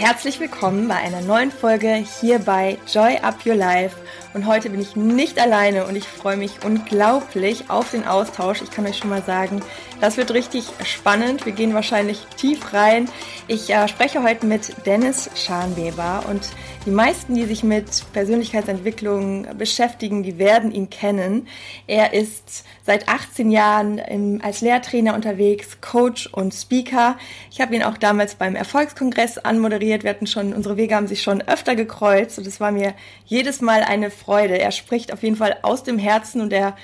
Herzlich willkommen bei einer neuen Folge hier bei Joy Up Your Life. Und heute bin ich nicht alleine und ich freue mich unglaublich auf den Austausch. Ich kann euch schon mal sagen, das wird richtig spannend. Wir gehen wahrscheinlich tief rein. Ich äh, spreche heute mit Dennis Scharnweber und die meisten, die sich mit Persönlichkeitsentwicklung beschäftigen, die werden ihn kennen. Er ist seit 18 Jahren im, als Lehrtrainer unterwegs, Coach und Speaker. Ich habe ihn auch damals beim Erfolgskongress anmoderiert. Wir hatten schon, unsere Wege haben sich schon öfter gekreuzt und es war mir jedes Mal eine Freude. Er spricht auf jeden Fall aus dem Herzen und er,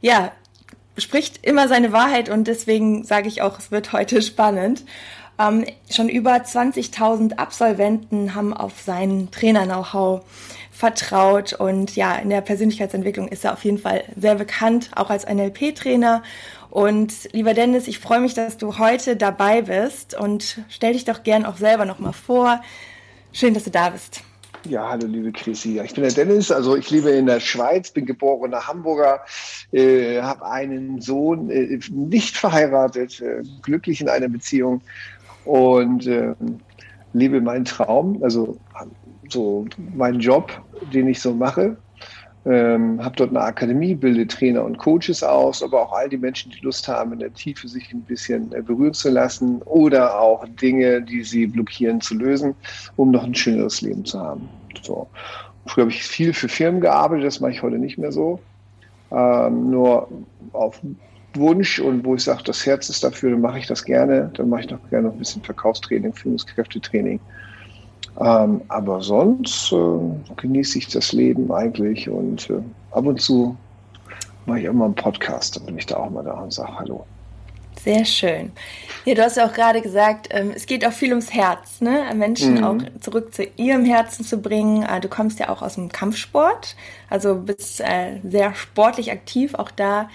ja, spricht immer seine Wahrheit und deswegen sage ich auch, es wird heute spannend. Ähm, schon über 20.000 Absolventen haben auf seinen Trainer-Know-how vertraut und ja, in der Persönlichkeitsentwicklung ist er auf jeden Fall sehr bekannt, auch als NLP-Trainer. Und lieber Dennis, ich freue mich, dass du heute dabei bist und stell dich doch gern auch selber nochmal vor. Schön, dass du da bist. Ja, hallo liebe Chrissy. Ich bin der Dennis, also ich lebe in der Schweiz, bin geborener Hamburger, äh, habe einen Sohn, äh, nicht verheiratet, äh, glücklich in einer Beziehung und äh, lebe meinen Traum, also so meinen Job, den ich so mache. Ähm, habe dort eine Akademie, bilde Trainer und Coaches aus, aber auch all die Menschen, die Lust haben, in der Tiefe sich ein bisschen äh, berühren zu lassen oder auch Dinge, die sie blockieren, zu lösen, um noch ein schöneres Leben zu haben. So. Früher habe ich viel für Firmen gearbeitet, das mache ich heute nicht mehr so. Ähm, nur auf Wunsch und wo ich sage, das Herz ist dafür, dann mache ich das gerne. Dann mache ich noch gerne noch ein bisschen Verkaufstraining, Führungskräftetraining. Ähm, aber sonst äh, genieße ich das Leben eigentlich und äh, ab und zu mache ich auch mal einen Podcast, dann bin ich da auch mal da und sage Hallo. Sehr schön. Ja, du hast ja auch gerade gesagt, ähm, es geht auch viel ums Herz, ne? Menschen mhm. auch zurück zu ihrem Herzen zu bringen. Äh, du kommst ja auch aus dem Kampfsport, also bist äh, sehr sportlich aktiv. Auch da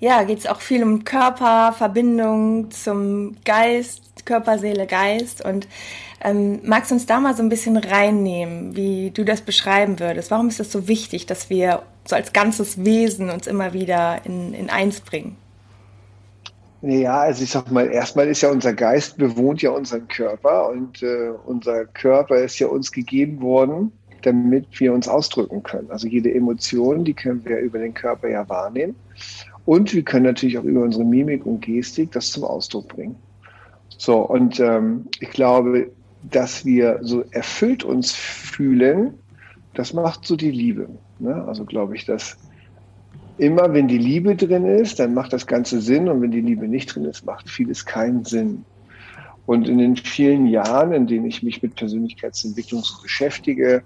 ja, geht es auch viel um Körper, Verbindung zum Geist, Körper, Seele, Geist. Und ähm, magst du uns da mal so ein bisschen reinnehmen, wie du das beschreiben würdest? Warum ist es so wichtig, dass wir so als ganzes Wesen uns immer wieder in, in eins bringen? Ja, also ich sag mal, erstmal ist ja unser Geist bewohnt ja unseren Körper und äh, unser Körper ist ja uns gegeben worden, damit wir uns ausdrücken können. Also jede Emotion, die können wir über den Körper ja wahrnehmen. Und wir können natürlich auch über unsere Mimik und Gestik das zum Ausdruck bringen. So, und ähm, ich glaube, dass wir so erfüllt uns fühlen, das macht so die Liebe. Ne? Also glaube ich, dass immer, wenn die Liebe drin ist, dann macht das Ganze Sinn und wenn die Liebe nicht drin ist, macht vieles keinen Sinn. Und in den vielen Jahren, in denen ich mich mit Persönlichkeitsentwicklung so beschäftige,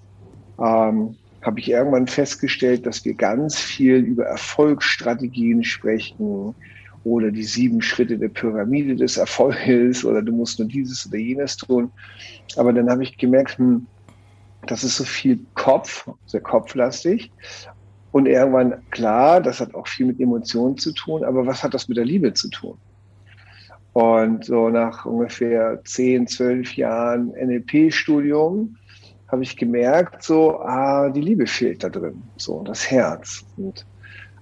ähm, habe ich irgendwann festgestellt, dass wir ganz viel über Erfolgsstrategien sprechen oder die sieben Schritte der Pyramide des Erfolges oder du musst nur dieses oder jenes tun. Aber dann habe ich gemerkt, hm, das ist so viel Kopf, sehr kopflastig. Und irgendwann, klar, das hat auch viel mit Emotionen zu tun, aber was hat das mit der Liebe zu tun? Und so nach ungefähr zehn, zwölf Jahren NLP-Studium habe ich gemerkt, so, ah, die Liebe fehlt da drin, so, das Herz. Und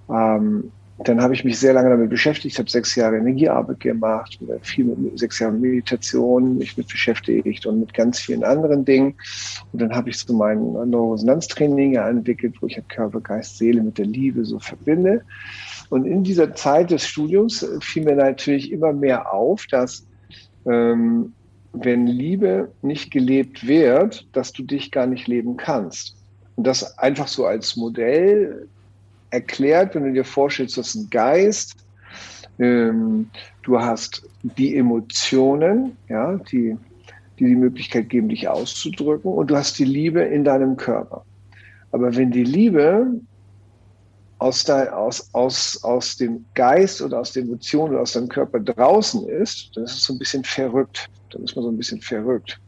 ähm, dann habe ich mich sehr lange damit beschäftigt, habe sechs Jahre Energiearbeit gemacht, viel mit sechs Jahre Meditation, mich mit beschäftigt und mit ganz vielen anderen Dingen. Und dann habe ich so mein Neuroresonanztraining entwickelt, wo ich halt Körper, Geist, Seele mit der Liebe so verbinde. Und in dieser Zeit des Studiums fiel mir natürlich immer mehr auf, dass ähm, wenn Liebe nicht gelebt wird, dass du dich gar nicht leben kannst. Und das einfach so als Modell erklärt, wenn du dir vorstellst, du hast einen Geist, ähm, du hast die Emotionen, ja, die, die die Möglichkeit geben, dich auszudrücken, und du hast die Liebe in deinem Körper. Aber wenn die Liebe aus, dein, aus, aus, aus dem Geist oder aus den Emotionen oder aus deinem Körper draußen ist, dann ist es so ein bisschen verrückt. Dann ist man so ein bisschen verrückt.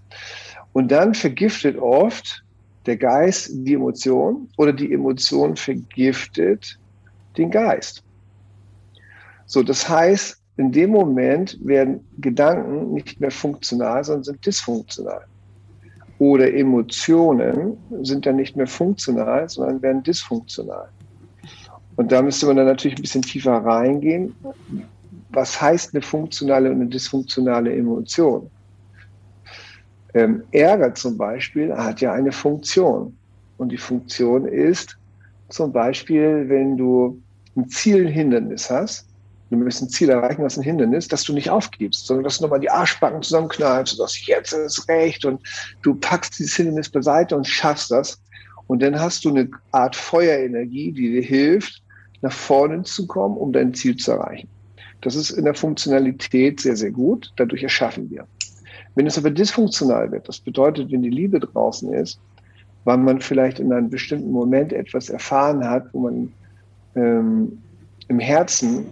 Und dann vergiftet oft der Geist die Emotion oder die Emotion vergiftet den Geist. So, das heißt, in dem Moment werden Gedanken nicht mehr funktional, sondern sind dysfunktional. Oder Emotionen sind dann nicht mehr funktional, sondern werden dysfunktional. Und da müsste man dann natürlich ein bisschen tiefer reingehen. Was heißt eine funktionale und eine dysfunktionale Emotion? Ähm, Ärger zum Beispiel hat ja eine Funktion. Und die Funktion ist zum Beispiel, wenn du ein Zielhindernis hast, du möchtest ein Ziel erreichen, was ein Hindernis, dass du nicht aufgibst, sondern dass du nochmal die Arschbacken zusammenknallst und sagst, jetzt ist recht und du packst dieses Hindernis beiseite und schaffst das. Und dann hast du eine Art Feuerenergie, die dir hilft, nach vorne zu kommen, um dein Ziel zu erreichen. Das ist in der Funktionalität sehr, sehr gut. Dadurch erschaffen wir. Wenn es aber dysfunktional wird, das bedeutet, wenn die Liebe draußen ist, weil man vielleicht in einem bestimmten Moment etwas erfahren hat, wo man ähm, im Herzen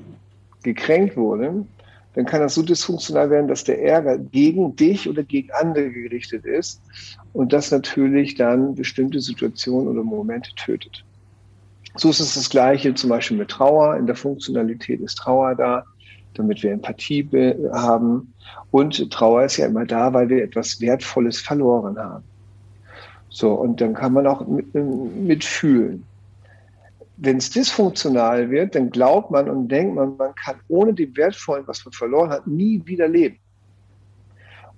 gekränkt wurde, dann kann das so dysfunktional werden, dass der Ärger gegen dich oder gegen andere gerichtet ist und das natürlich dann bestimmte Situationen oder Momente tötet. So ist es das Gleiche zum Beispiel mit Trauer. In der Funktionalität ist Trauer da, damit wir Empathie haben. Und Trauer ist ja immer da, weil wir etwas Wertvolles verloren haben. So, und dann kann man auch mitfühlen wenn es dysfunktional wird, dann glaubt man und denkt man, man kann ohne dem Wertvollen, was man verloren hat, nie wieder leben.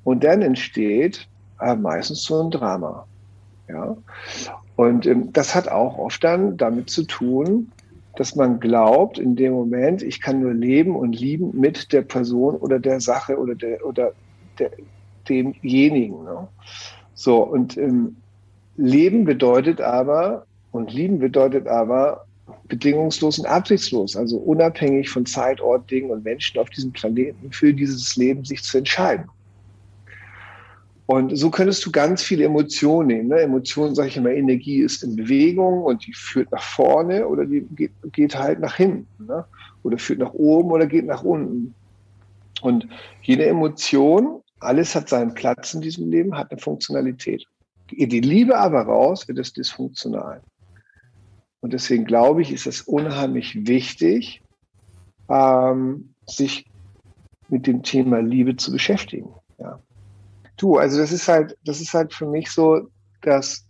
Und dann entsteht äh, meistens so ein Drama. Ja? Und ähm, das hat auch oft dann damit zu tun, dass man glaubt, in dem Moment, ich kann nur leben und lieben mit der Person oder der Sache oder der oder der, demjenigen. Ne? So, und ähm, Leben bedeutet aber, und lieben bedeutet aber, bedingungslos und absichtslos, also unabhängig von Zeit, Ort, Dingen und Menschen auf diesem Planeten für dieses Leben sich zu entscheiden. Und so könntest du ganz viele Emotionen nehmen. Ne? Emotionen, sage ich immer, Energie ist in Bewegung und die führt nach vorne oder die geht, geht halt nach hinten. Ne? Oder führt nach oben oder geht nach unten. Und jede Emotion, alles hat seinen Platz in diesem Leben, hat eine Funktionalität. Geht die Liebe aber raus, wird es dysfunktional. Und deswegen glaube ich, ist es unheimlich wichtig, ähm, sich mit dem Thema Liebe zu beschäftigen. Ja. Du, also das ist halt, das ist halt für mich so, dass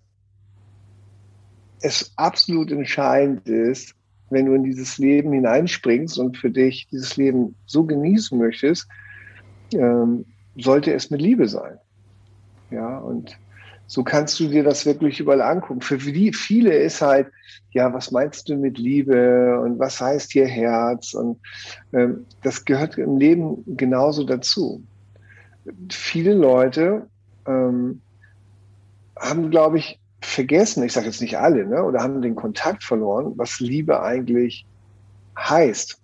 es absolut entscheidend ist, wenn du in dieses Leben hineinspringst und für dich dieses Leben so genießen möchtest, ähm, sollte es mit Liebe sein. Ja, und so kannst du dir das wirklich überall angucken. Für viele ist halt, ja, was meinst du mit Liebe und was heißt hier Herz? Und ähm, das gehört im Leben genauso dazu. Viele Leute ähm, haben, glaube ich, vergessen, ich sage jetzt nicht alle, ne, oder haben den Kontakt verloren, was Liebe eigentlich heißt.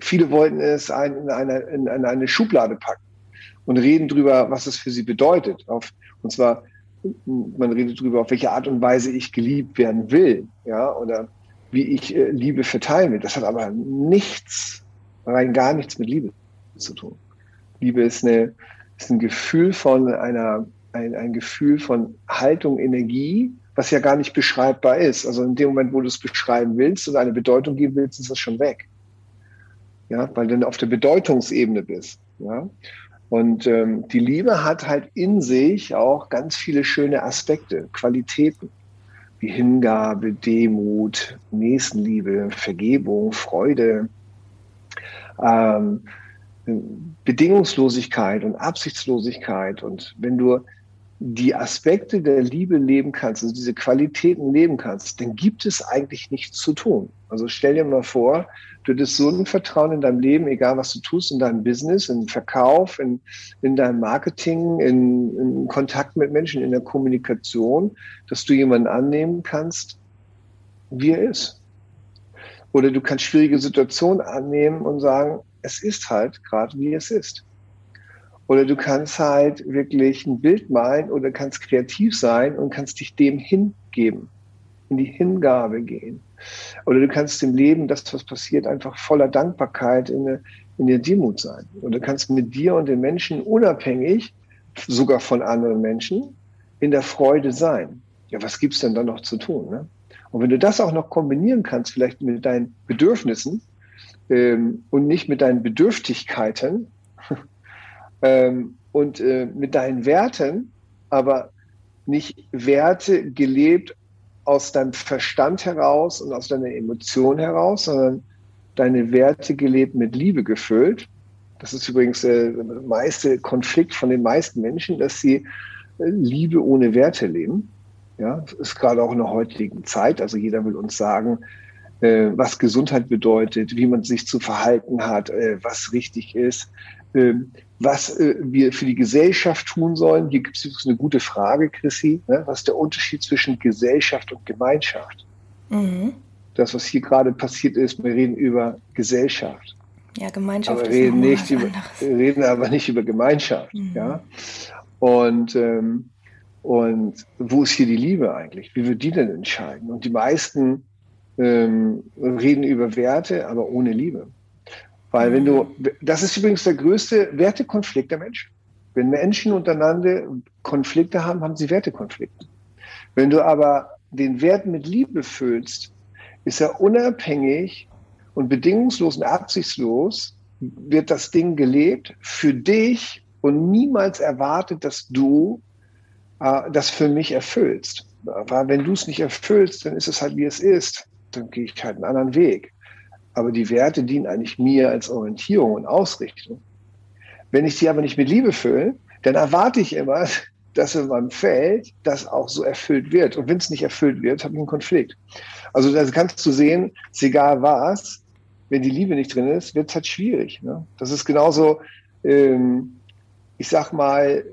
Viele wollten es in eine, in eine Schublade packen und reden drüber, was es für sie bedeutet. Auf, und zwar man redet darüber, auf welche Art und Weise ich geliebt werden will, ja, oder wie ich äh, Liebe verteilen will. Das hat aber nichts, rein gar nichts mit Liebe zu tun. Liebe ist, eine, ist ein Gefühl von einer, ein, ein Gefühl von Haltung, Energie, was ja gar nicht beschreibbar ist. Also in dem Moment, wo du es beschreiben willst und eine Bedeutung geben willst, ist das schon weg. Ja, weil du dann auf der Bedeutungsebene bist. Ja. Und ähm, die Liebe hat halt in sich auch ganz viele schöne Aspekte, Qualitäten, wie Hingabe, Demut, Nächstenliebe, Vergebung, Freude, ähm, Bedingungslosigkeit und Absichtslosigkeit. Und wenn du die Aspekte der Liebe leben kannst, also diese Qualitäten leben kannst, dann gibt es eigentlich nichts zu tun. Also stell dir mal vor, du hättest so ein Vertrauen in deinem Leben, egal was du tust, in deinem Business, in Verkauf, in, in deinem Marketing, in, in Kontakt mit Menschen, in der Kommunikation, dass du jemanden annehmen kannst, wie er ist. Oder du kannst schwierige Situationen annehmen und sagen, es ist halt gerade, wie es ist. Oder du kannst halt wirklich ein Bild malen oder kannst kreativ sein und kannst dich dem hingeben, in die Hingabe gehen. Oder du kannst dem Leben, das, was passiert, einfach voller Dankbarkeit in, der, in der Demut sein. Oder du kannst mit dir und den Menschen unabhängig, sogar von anderen Menschen, in der Freude sein. Ja, was gibt's denn da noch zu tun? Ne? Und wenn du das auch noch kombinieren kannst, vielleicht mit deinen Bedürfnissen ähm, und nicht mit deinen Bedürftigkeiten, ähm, und äh, mit deinen Werten, aber nicht Werte gelebt aus deinem Verstand heraus und aus deiner Emotion heraus, sondern deine Werte gelebt mit Liebe gefüllt, Das ist übrigens äh, der meiste Konflikt von den meisten Menschen, dass sie äh, Liebe ohne Werte leben. Ja, das ist gerade auch in der heutigen Zeit. Also jeder will uns sagen, äh, was Gesundheit bedeutet, wie man sich zu verhalten hat, äh, was richtig ist, äh, was wir für die Gesellschaft tun sollen. Hier gibt es eine gute Frage, Chrissy. Ne? Was ist der Unterschied zwischen Gesellschaft und Gemeinschaft? Mhm. Das, was hier gerade passiert ist, wir reden über Gesellschaft. Ja, Gemeinschaft aber reden nicht über, wir reden aber nicht über Gemeinschaft. Mhm. Ja? Und, ähm, und wo ist hier die Liebe eigentlich? Wie wird die denn entscheiden? Und die meisten ähm, reden über Werte, aber ohne Liebe. Weil wenn du, das ist übrigens der größte Wertekonflikt der Menschen. Wenn Menschen untereinander Konflikte haben, haben sie Wertekonflikte. Wenn du aber den Wert mit Liebe füllst, ist er unabhängig und bedingungslos und absichtslos, wird das Ding gelebt für dich und niemals erwartet, dass du äh, das für mich erfüllst. Weil wenn du es nicht erfüllst, dann ist es halt wie es ist. Dann gehe ich halt einen anderen Weg. Aber die Werte dienen eigentlich mir als Orientierung und Ausrichtung. Wenn ich sie aber nicht mit Liebe fülle, dann erwarte ich immer, dass in meinem Feld das auch so erfüllt wird. Und wenn es nicht erfüllt wird, habe ich einen Konflikt. Also da kannst du sehen, ist egal was, wenn die Liebe nicht drin ist, wird es halt schwierig. Ne? Das ist genauso, ähm, ich sag mal,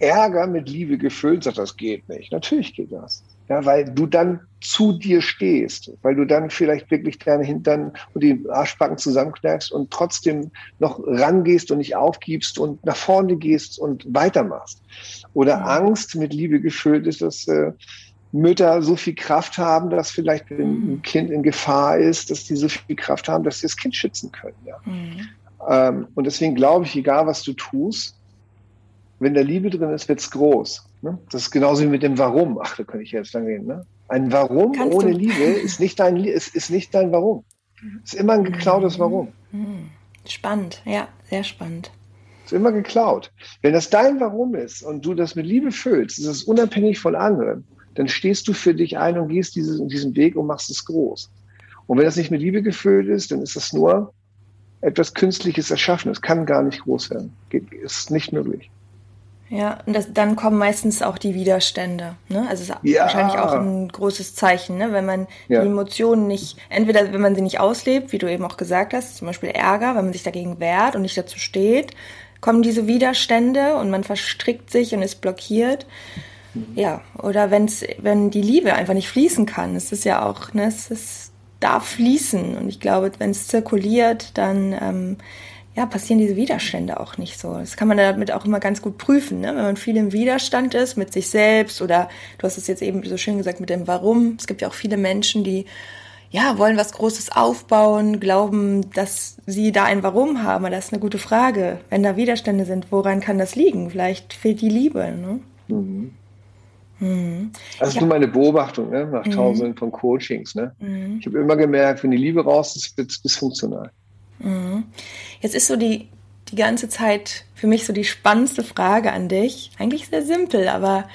Ärger mit Liebe gefüllt, sagt, das geht nicht. Natürlich geht das. Ja, weil du dann zu dir stehst, weil du dann vielleicht wirklich deine Hintern und die Arschbacken zusammenknallst und trotzdem noch rangehst und nicht aufgibst und nach vorne gehst und weitermachst. Oder ja. Angst mit Liebe gefüllt ist, dass äh, Mütter so viel Kraft haben, dass vielleicht ein mhm. Kind in Gefahr ist, dass die so viel Kraft haben, dass sie das Kind schützen können. Ja. Mhm. Ähm, und deswegen glaube ich, egal was du tust, wenn da Liebe drin ist, wird's groß. Ne? Das ist genauso wie mit dem Warum. Ach, da könnte ich jetzt lang reden. Ne? Ein Warum Kannst ohne du? Liebe ist nicht dein, ist, ist nicht dein Warum. Ist immer ein geklautes Warum. Mhm. Spannend, ja, sehr spannend. Ist immer geklaut. Wenn das dein Warum ist und du das mit Liebe füllst, ist es unabhängig von anderen, dann stehst du für dich ein und gehst dieses, diesen Weg und machst es groß. Und wenn das nicht mit Liebe gefüllt ist, dann ist das nur etwas Künstliches erschaffen. Es kann gar nicht groß werden. Ist nicht möglich. Ja, und das, dann kommen meistens auch die Widerstände. Ne? Also es ist ja. wahrscheinlich auch ein großes Zeichen, ne? wenn man ja. die Emotionen nicht, entweder wenn man sie nicht auslebt, wie du eben auch gesagt hast, zum Beispiel Ärger, wenn man sich dagegen wehrt und nicht dazu steht, kommen diese Widerstände und man verstrickt sich und ist blockiert. Ja, oder wenn's, wenn die Liebe einfach nicht fließen kann, es ist ja auch, ne, es ist, darf fließen. Und ich glaube, wenn es zirkuliert, dann ähm, ja, passieren diese Widerstände auch nicht so. Das kann man damit auch immer ganz gut prüfen, ne? wenn man viel im Widerstand ist mit sich selbst oder du hast es jetzt eben so schön gesagt mit dem Warum. Es gibt ja auch viele Menschen, die ja, wollen was Großes aufbauen, glauben, dass sie da ein Warum haben. Aber das ist eine gute Frage. Wenn da Widerstände sind, woran kann das liegen? Vielleicht fehlt die Liebe. Ne? Mhm. Mhm. Das ist ja. nur meine Beobachtung ne? nach mhm. Tausenden von Coachings. Ne? Mhm. Ich habe immer gemerkt, wenn die Liebe raus ist, wird es dysfunktional. Jetzt ist so die, die ganze Zeit für mich so die spannendste Frage an dich. Eigentlich sehr simpel, aber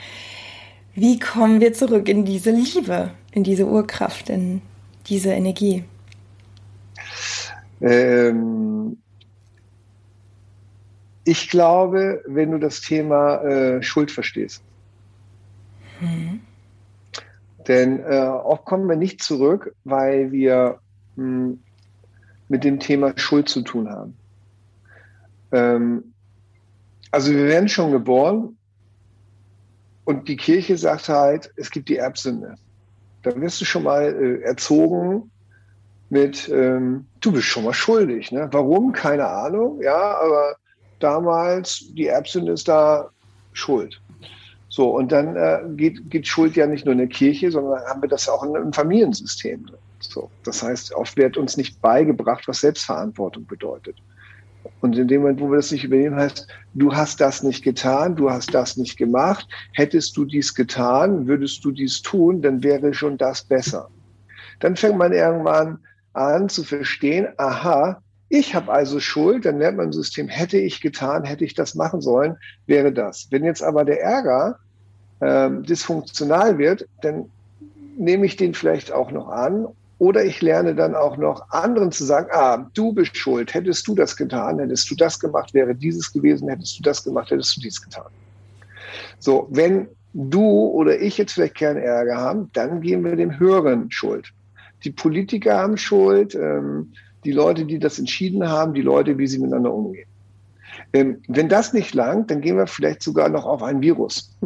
wie kommen wir zurück in diese Liebe, in diese Urkraft, in diese Energie? Ähm, ich glaube, wenn du das Thema äh, Schuld verstehst. Mhm. Denn äh, oft kommen wir nicht zurück, weil wir mh, hm, mit dem Thema Schuld zu tun haben. Ähm, also wir werden schon geboren und die Kirche sagt halt, es gibt die Erbsünde. Da wirst du schon mal äh, erzogen mit, ähm, du bist schon mal schuldig. Ne? Warum? Keine Ahnung. Ja, aber damals, die Erbsünde ist da schuld. So, und dann äh, geht, geht Schuld ja nicht nur in der Kirche, sondern haben wir das auch in einem Familiensystem. So, das heißt, oft wird uns nicht beigebracht, was Selbstverantwortung bedeutet. Und in dem Moment, wo wir das nicht übernehmen, heißt, du hast das nicht getan, du hast das nicht gemacht. Hättest du dies getan, würdest du dies tun, dann wäre schon das besser. Dann fängt man irgendwann an zu verstehen, aha, ich habe also Schuld, dann lernt man im System, hätte ich getan, hätte ich das machen sollen, wäre das. Wenn jetzt aber der Ärger ähm, dysfunktional wird, dann nehme ich den vielleicht auch noch an Oder ich lerne dann auch noch anderen zu sagen, ah, du bist schuld, hättest du das getan, hättest du das gemacht, wäre dieses gewesen, hättest du das gemacht, hättest du dies getan. So, wenn du oder ich jetzt vielleicht keinen Ärger haben, dann geben wir dem Höheren Schuld. Die Politiker haben Schuld, ähm, die Leute, die das entschieden haben, die Leute, wie sie miteinander umgehen. Ähm, wenn das nicht langt, dann gehen wir vielleicht sogar noch auf ein Virus.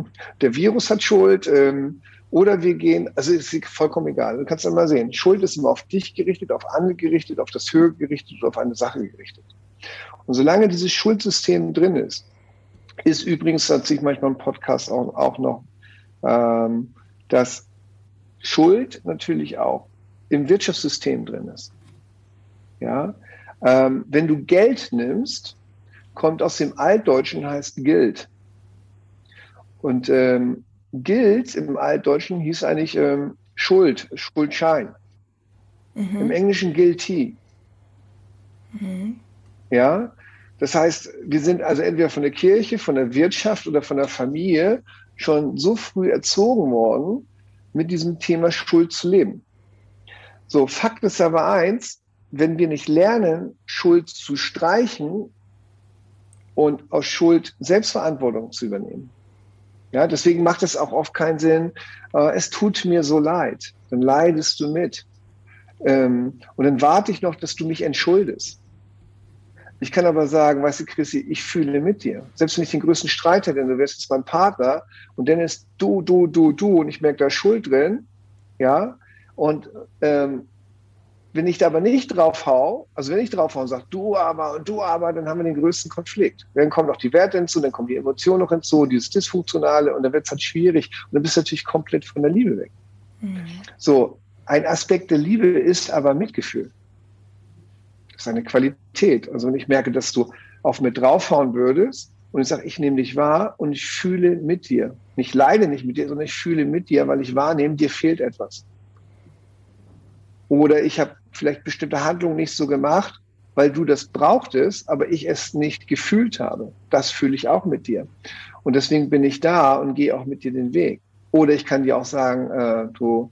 Der Virus hat Schuld, ähm, oder wir gehen, also ist vollkommen egal. Du kannst mal sehen, Schuld ist immer auf dich gerichtet, auf andere gerichtet, auf das Höhe gerichtet oder auf eine Sache gerichtet. Und solange dieses Schuldsystem drin ist, ist übrigens, da ziehe ich manchmal im Podcast auch, auch noch, ähm, dass Schuld natürlich auch im Wirtschaftssystem drin ist. Ja, ähm, wenn du Geld nimmst, kommt aus dem Altdeutschen heißt Geld. Und ähm, gilt im Altdeutschen hieß eigentlich ähm, Schuld, Schuldschein. Mhm. Im Englischen guilty. Mhm. Ja, das heißt, wir sind also entweder von der Kirche, von der Wirtschaft oder von der Familie schon so früh erzogen worden, mit diesem Thema Schuld zu leben. So, Fakt ist aber eins, wenn wir nicht lernen, Schuld zu streichen und aus Schuld Selbstverantwortung zu übernehmen, ja, deswegen macht es auch oft keinen Sinn, äh, es tut mir so leid. Dann leidest du mit. Ähm, und dann warte ich noch, dass du mich entschuldest. Ich kann aber sagen, weißt du, Chrissy, ich fühle mit dir. Selbst wenn ich den größten Streit hätte, du wärst jetzt mein Partner und dann ist du, du, du, du und ich merke da Schuld drin, ja, und ähm, wenn ich da aber nicht drauf hau, also wenn ich drauf hau und sage, du aber und du aber, dann haben wir den größten Konflikt. Dann kommen noch die Werte hinzu, dann kommen die Emotionen noch hinzu, dieses Dysfunktionale und dann wird es halt schwierig und dann bist du natürlich komplett von der Liebe weg. Mhm. So, ein Aspekt der Liebe ist aber Mitgefühl. Das ist eine Qualität. Also wenn ich merke, dass du auf mir draufhauen würdest und ich sage, ich nehme dich wahr und ich fühle mit dir. Ich leide nicht mit dir, sondern ich fühle mit dir, weil ich wahrnehme, dir fehlt etwas. Oder ich habe vielleicht bestimmte Handlungen nicht so gemacht, weil du das brauchtest, aber ich es nicht gefühlt habe. Das fühle ich auch mit dir. Und deswegen bin ich da und gehe auch mit dir den Weg. Oder ich kann dir auch sagen, äh, du,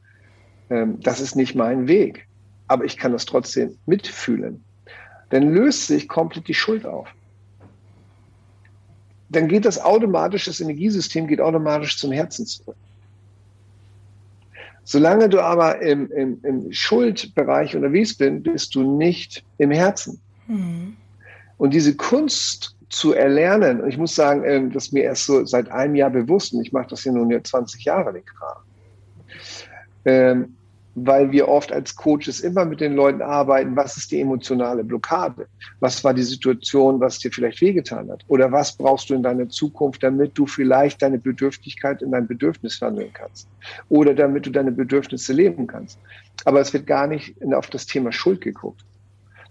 äh, das ist nicht mein Weg, aber ich kann das trotzdem mitfühlen. Dann löst sich komplett die Schuld auf. Dann geht das automatisch, das Energiesystem geht automatisch zum Herzen zurück. Solange du aber im, im, im Schuldbereich unterwegs bist, bist du nicht im Herzen. Mhm. Und diese Kunst zu erlernen, und ich muss sagen, ähm, das ist mir erst so seit einem Jahr bewusst, und ich mache das ja nun ja 20 Jahre, den Kram. Weil wir oft als Coaches immer mit den Leuten arbeiten, was ist die emotionale Blockade? Was war die Situation, was dir vielleicht wehgetan hat? Oder was brauchst du in deiner Zukunft, damit du vielleicht deine Bedürftigkeit in dein Bedürfnis wandeln kannst? Oder damit du deine Bedürfnisse leben kannst? Aber es wird gar nicht auf das Thema Schuld geguckt.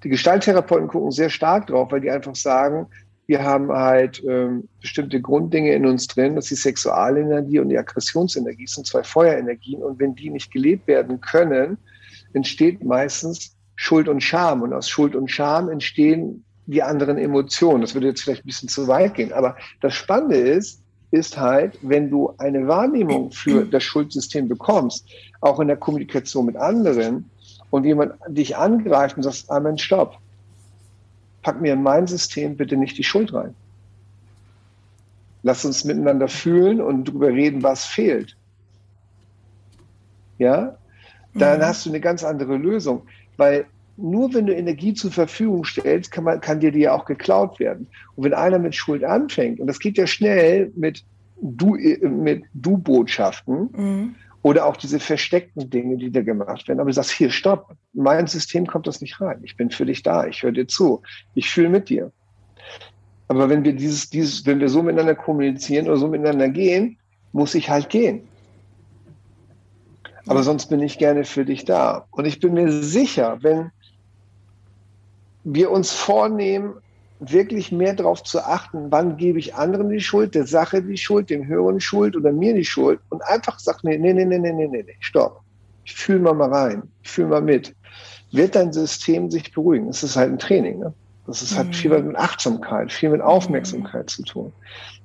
Die Gestalttherapeuten gucken sehr stark drauf, weil die einfach sagen, wir haben halt ähm, bestimmte Grunddinge in uns drin, das ist die Sexualenergie und die Aggressionsenergie, sind zwei Feuerenergien. Und wenn die nicht gelebt werden können, entsteht meistens Schuld und Scham. Und aus Schuld und Scham entstehen die anderen Emotionen. Das würde jetzt vielleicht ein bisschen zu weit gehen. Aber das Spannende ist, ist halt, wenn du eine Wahrnehmung für das Schuldsystem bekommst, auch in der Kommunikation mit anderen, und jemand dich angreift und sagt, Amen, stopp pack mir in mein System bitte nicht die Schuld rein. Lass uns miteinander fühlen und darüber reden, was fehlt. Ja? Dann mhm. hast du eine ganz andere Lösung, weil nur wenn du Energie zur Verfügung stellst, kann, man, kann dir die ja auch geklaut werden. Und wenn einer mit Schuld anfängt, und das geht ja schnell mit Du, mit Du-Botschaften, mhm. Oder auch diese versteckten Dinge, die da gemacht werden. Aber du sagst, hier, stopp, mein System kommt das nicht rein. Ich bin für dich da, ich höre dir zu, ich fühle mit dir. Aber wenn wir dieses, dieses, wenn wir so miteinander kommunizieren oder so miteinander gehen, muss ich halt gehen. Aber sonst bin ich gerne für dich da. Und ich bin mir sicher, wenn wir uns vornehmen, wirklich mehr darauf zu achten, wann gebe ich anderen die Schuld, der Sache die Schuld, dem Höheren Schuld oder mir die Schuld und einfach sagt, nee, nee, nee, nee, nee, nee, nee, stopp. Ich fühle mal mal rein, ich fühle mal mit. Wird dein System sich beruhigen? Das ist halt ein Training. Ne? Das ist halt mhm. viel mit Achtsamkeit, viel mit Aufmerksamkeit mhm. zu tun.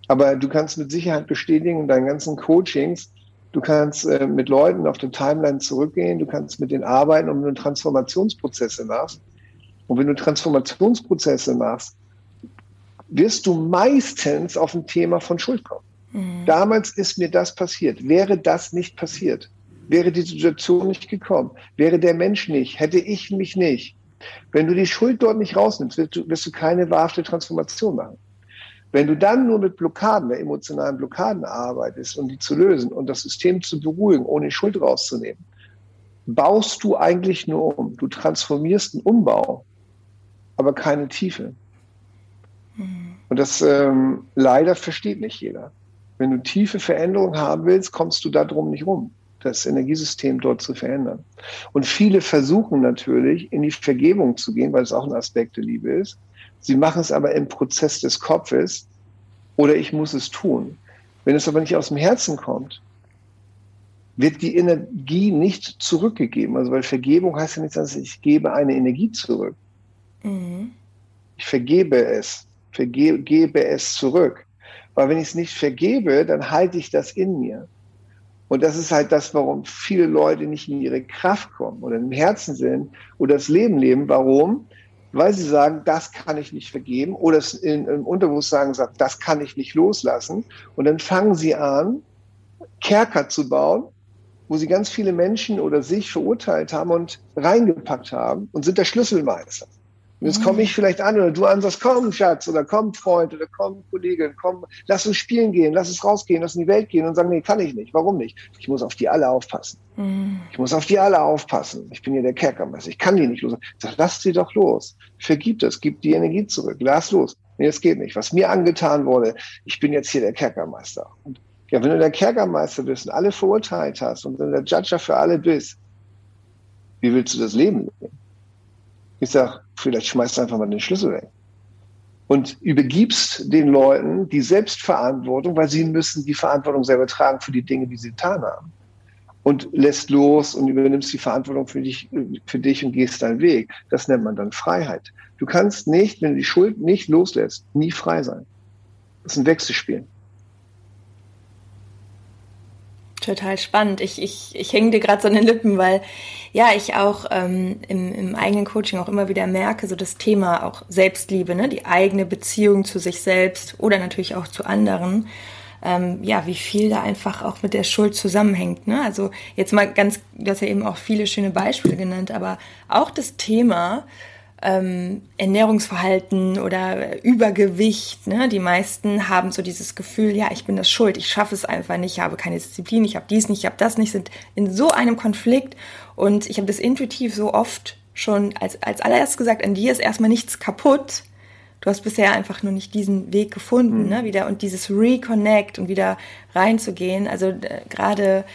Aber du kannst mit Sicherheit bestätigen in deinen ganzen Coachings, Du kannst äh, mit Leuten auf den Timeline zurückgehen, du kannst mit denen arbeiten, um du Transformationsprozesse machst. Und wenn du Transformationsprozesse machst, wirst du meistens auf ein Thema von Schuld kommen. Mhm. Damals ist mir das passiert. Wäre das nicht passiert, wäre die Situation nicht gekommen, wäre der Mensch nicht, hätte ich mich nicht. Wenn du die Schuld dort nicht rausnimmst, wirst du, wirst du keine wahrhafte Transformation machen. Wenn du dann nur mit Blockaden, mit emotionalen Blockaden arbeitest, um die zu lösen und das System zu beruhigen, ohne die Schuld rauszunehmen, baust du eigentlich nur um. Du transformierst einen Umbau, aber keine Tiefe. Und das ähm, leider versteht nicht jeder. Wenn du tiefe Veränderungen haben willst, kommst du darum nicht rum, das Energiesystem dort zu verändern. Und viele versuchen natürlich, in die Vergebung zu gehen, weil es auch ein Aspekt der Liebe ist. Sie machen es aber im Prozess des Kopfes oder ich muss es tun. Wenn es aber nicht aus dem Herzen kommt, wird die Energie nicht zurückgegeben. Also weil Vergebung heißt ja nichts anderes, ich gebe eine Energie zurück. Mhm. Ich vergebe es, vergebe es zurück. Weil wenn ich es nicht vergebe, dann halte ich das in mir. Und das ist halt das, warum viele Leute nicht in ihre Kraft kommen oder im Herzen sind oder das Leben leben. Warum? Weil sie sagen, das kann ich nicht vergeben oder es in, im Unterbewusstsein sagt, das kann ich nicht loslassen. Und dann fangen sie an, Kerker zu bauen, wo sie ganz viele Menschen oder sich verurteilt haben und reingepackt haben und sind der Schlüsselmeister. Und jetzt komme ich vielleicht an oder du an, sagst, komm, Schatz, oder komm, Freund, oder komm, Kollege, komm, lass uns spielen gehen, lass uns rausgehen, lass in die Welt gehen und sagen, nee, kann ich nicht. Warum nicht? Ich muss auf die alle aufpassen. Mhm. Ich muss auf die alle aufpassen. Ich bin hier der Kerkermeister. Ich kann die nicht los. Ich sag, lass sie doch los. Vergib das, gib die Energie zurück. Lass los. Nee, das geht nicht. Was mir angetan wurde, ich bin jetzt hier der Kerkermeister. Und ja, wenn du der Kerkermeister bist und alle verurteilt hast und wenn der Judger für alle bist, wie willst du das Leben leben? Ich sage, vielleicht schmeißt du einfach mal den Schlüssel weg. Und übergibst den Leuten die Selbstverantwortung, weil sie müssen die Verantwortung selber tragen für die Dinge, die sie getan haben. Und lässt los und übernimmst die Verantwortung für dich, für dich und gehst deinen Weg. Das nennt man dann Freiheit. Du kannst nicht, wenn du die Schuld nicht loslässt, nie frei sein. Das ist ein Wechselspiel. Total spannend. Ich, ich, ich hänge dir gerade so an den Lippen, weil ja, ich auch ähm, im, im eigenen Coaching auch immer wieder merke, so das Thema auch Selbstliebe, ne? die eigene Beziehung zu sich selbst oder natürlich auch zu anderen. Ähm, ja, wie viel da einfach auch mit der Schuld zusammenhängt. Ne? Also jetzt mal ganz, du hast ja eben auch viele schöne Beispiele genannt, aber auch das Thema, ähm, Ernährungsverhalten oder Übergewicht. Ne? Die meisten haben so dieses Gefühl, ja, ich bin das schuld, ich schaffe es einfach nicht, ich habe keine Disziplin, ich habe dies nicht, ich habe das nicht, sind in so einem Konflikt und ich habe das intuitiv so oft schon als, als allererst gesagt, an dir ist erstmal nichts kaputt. Du hast bisher einfach nur nicht diesen Weg gefunden, mhm. ne? wieder und dieses Reconnect und wieder reinzugehen. Also äh, gerade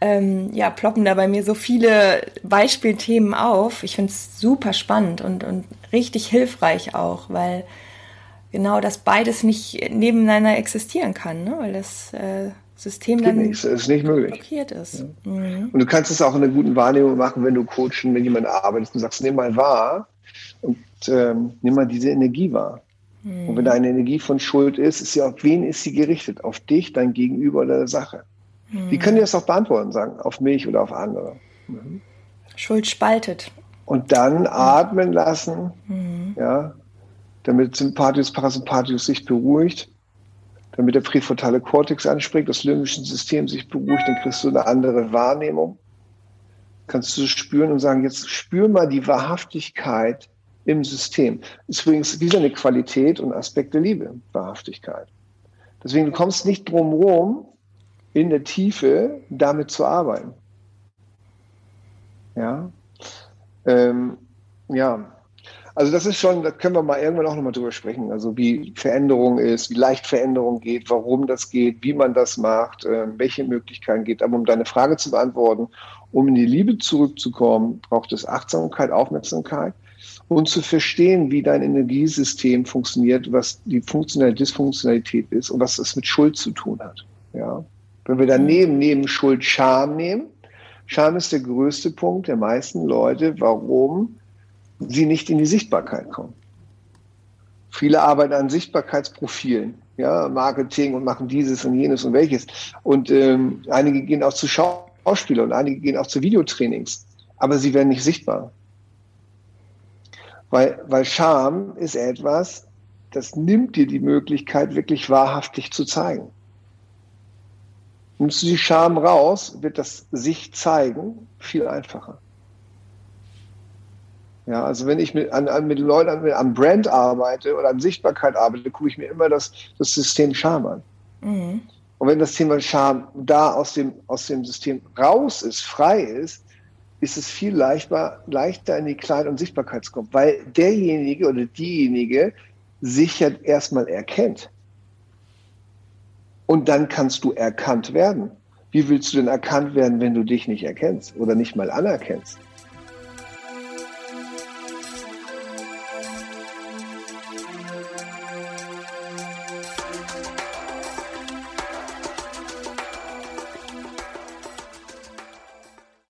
ähm, ja, ploppen da bei mir so viele Beispielthemen auf. Ich finde es super spannend und, und richtig hilfreich auch, weil genau das beides nicht nebeneinander existieren kann, ne? weil das äh, System dann nicht, ist nicht möglich. blockiert ist. Ja. Mhm. Und du kannst es auch in einer guten Wahrnehmung machen, wenn du coachen, wenn jemand arbeitet und sagst, nimm mal wahr und ähm, nimm mal diese Energie wahr. Mhm. Und wenn da eine Energie von Schuld ist, ist sie auf wen ist sie gerichtet? Auf dich, dein Gegenüber oder der Sache. Mhm. Wie können die das auch beantworten, sagen, auf mich oder auf andere? Mhm. Schuld spaltet. Und dann atmen lassen, mhm. ja, damit Sympathikus, Parasympathikus sich beruhigt, damit der präfrontale Kortex anspringt, das limbische System sich beruhigt, dann kriegst du eine andere Wahrnehmung. Kannst du spüren und sagen, jetzt spür mal die Wahrhaftigkeit im System. Ist übrigens wieder eine Qualität und Aspekt der Liebe, Wahrhaftigkeit. Deswegen, du kommst nicht drum rum, in der Tiefe damit zu arbeiten. Ja. Ähm, ja. Also das ist schon, da können wir mal irgendwann auch nochmal drüber sprechen. Also wie Veränderung ist, wie leicht Veränderung geht, warum das geht, wie man das macht, äh, welche Möglichkeiten geht. Aber um deine Frage zu beantworten, um in die Liebe zurückzukommen, braucht es Achtsamkeit, Aufmerksamkeit und zu verstehen, wie dein Energiesystem funktioniert, was die funktionelle Dysfunktionalität ist und was das mit Schuld zu tun hat. Ja. Wenn wir daneben neben Schuld Scham nehmen, Scham ist der größte Punkt der meisten Leute, warum sie nicht in die Sichtbarkeit kommen. Viele arbeiten an Sichtbarkeitsprofilen. ja, Marketing und machen dieses und jenes und welches. Und ähm, einige gehen auch zu Schauspielern und einige gehen auch zu Videotrainings. Aber sie werden nicht sichtbar. Weil, weil Scham ist etwas, das nimmt dir die Möglichkeit, wirklich wahrhaftig zu zeigen. Nimmst du die Scham raus, wird das sich zeigen viel einfacher. Ja, also wenn ich mit, an, an, mit Leuten an, an Brand arbeite oder an Sichtbarkeit arbeite, gucke ich mir immer das, das System Scham an. Mhm. Und wenn das Thema Scham da aus dem, aus dem System raus ist, frei ist, ist es viel leichter, leichter in die Kleid- und Sichtbarkeit zu kommen, weil derjenige oder diejenige sich ja erstmal erkennt. Und dann kannst du erkannt werden. Wie willst du denn erkannt werden, wenn du dich nicht erkennst oder nicht mal anerkennst?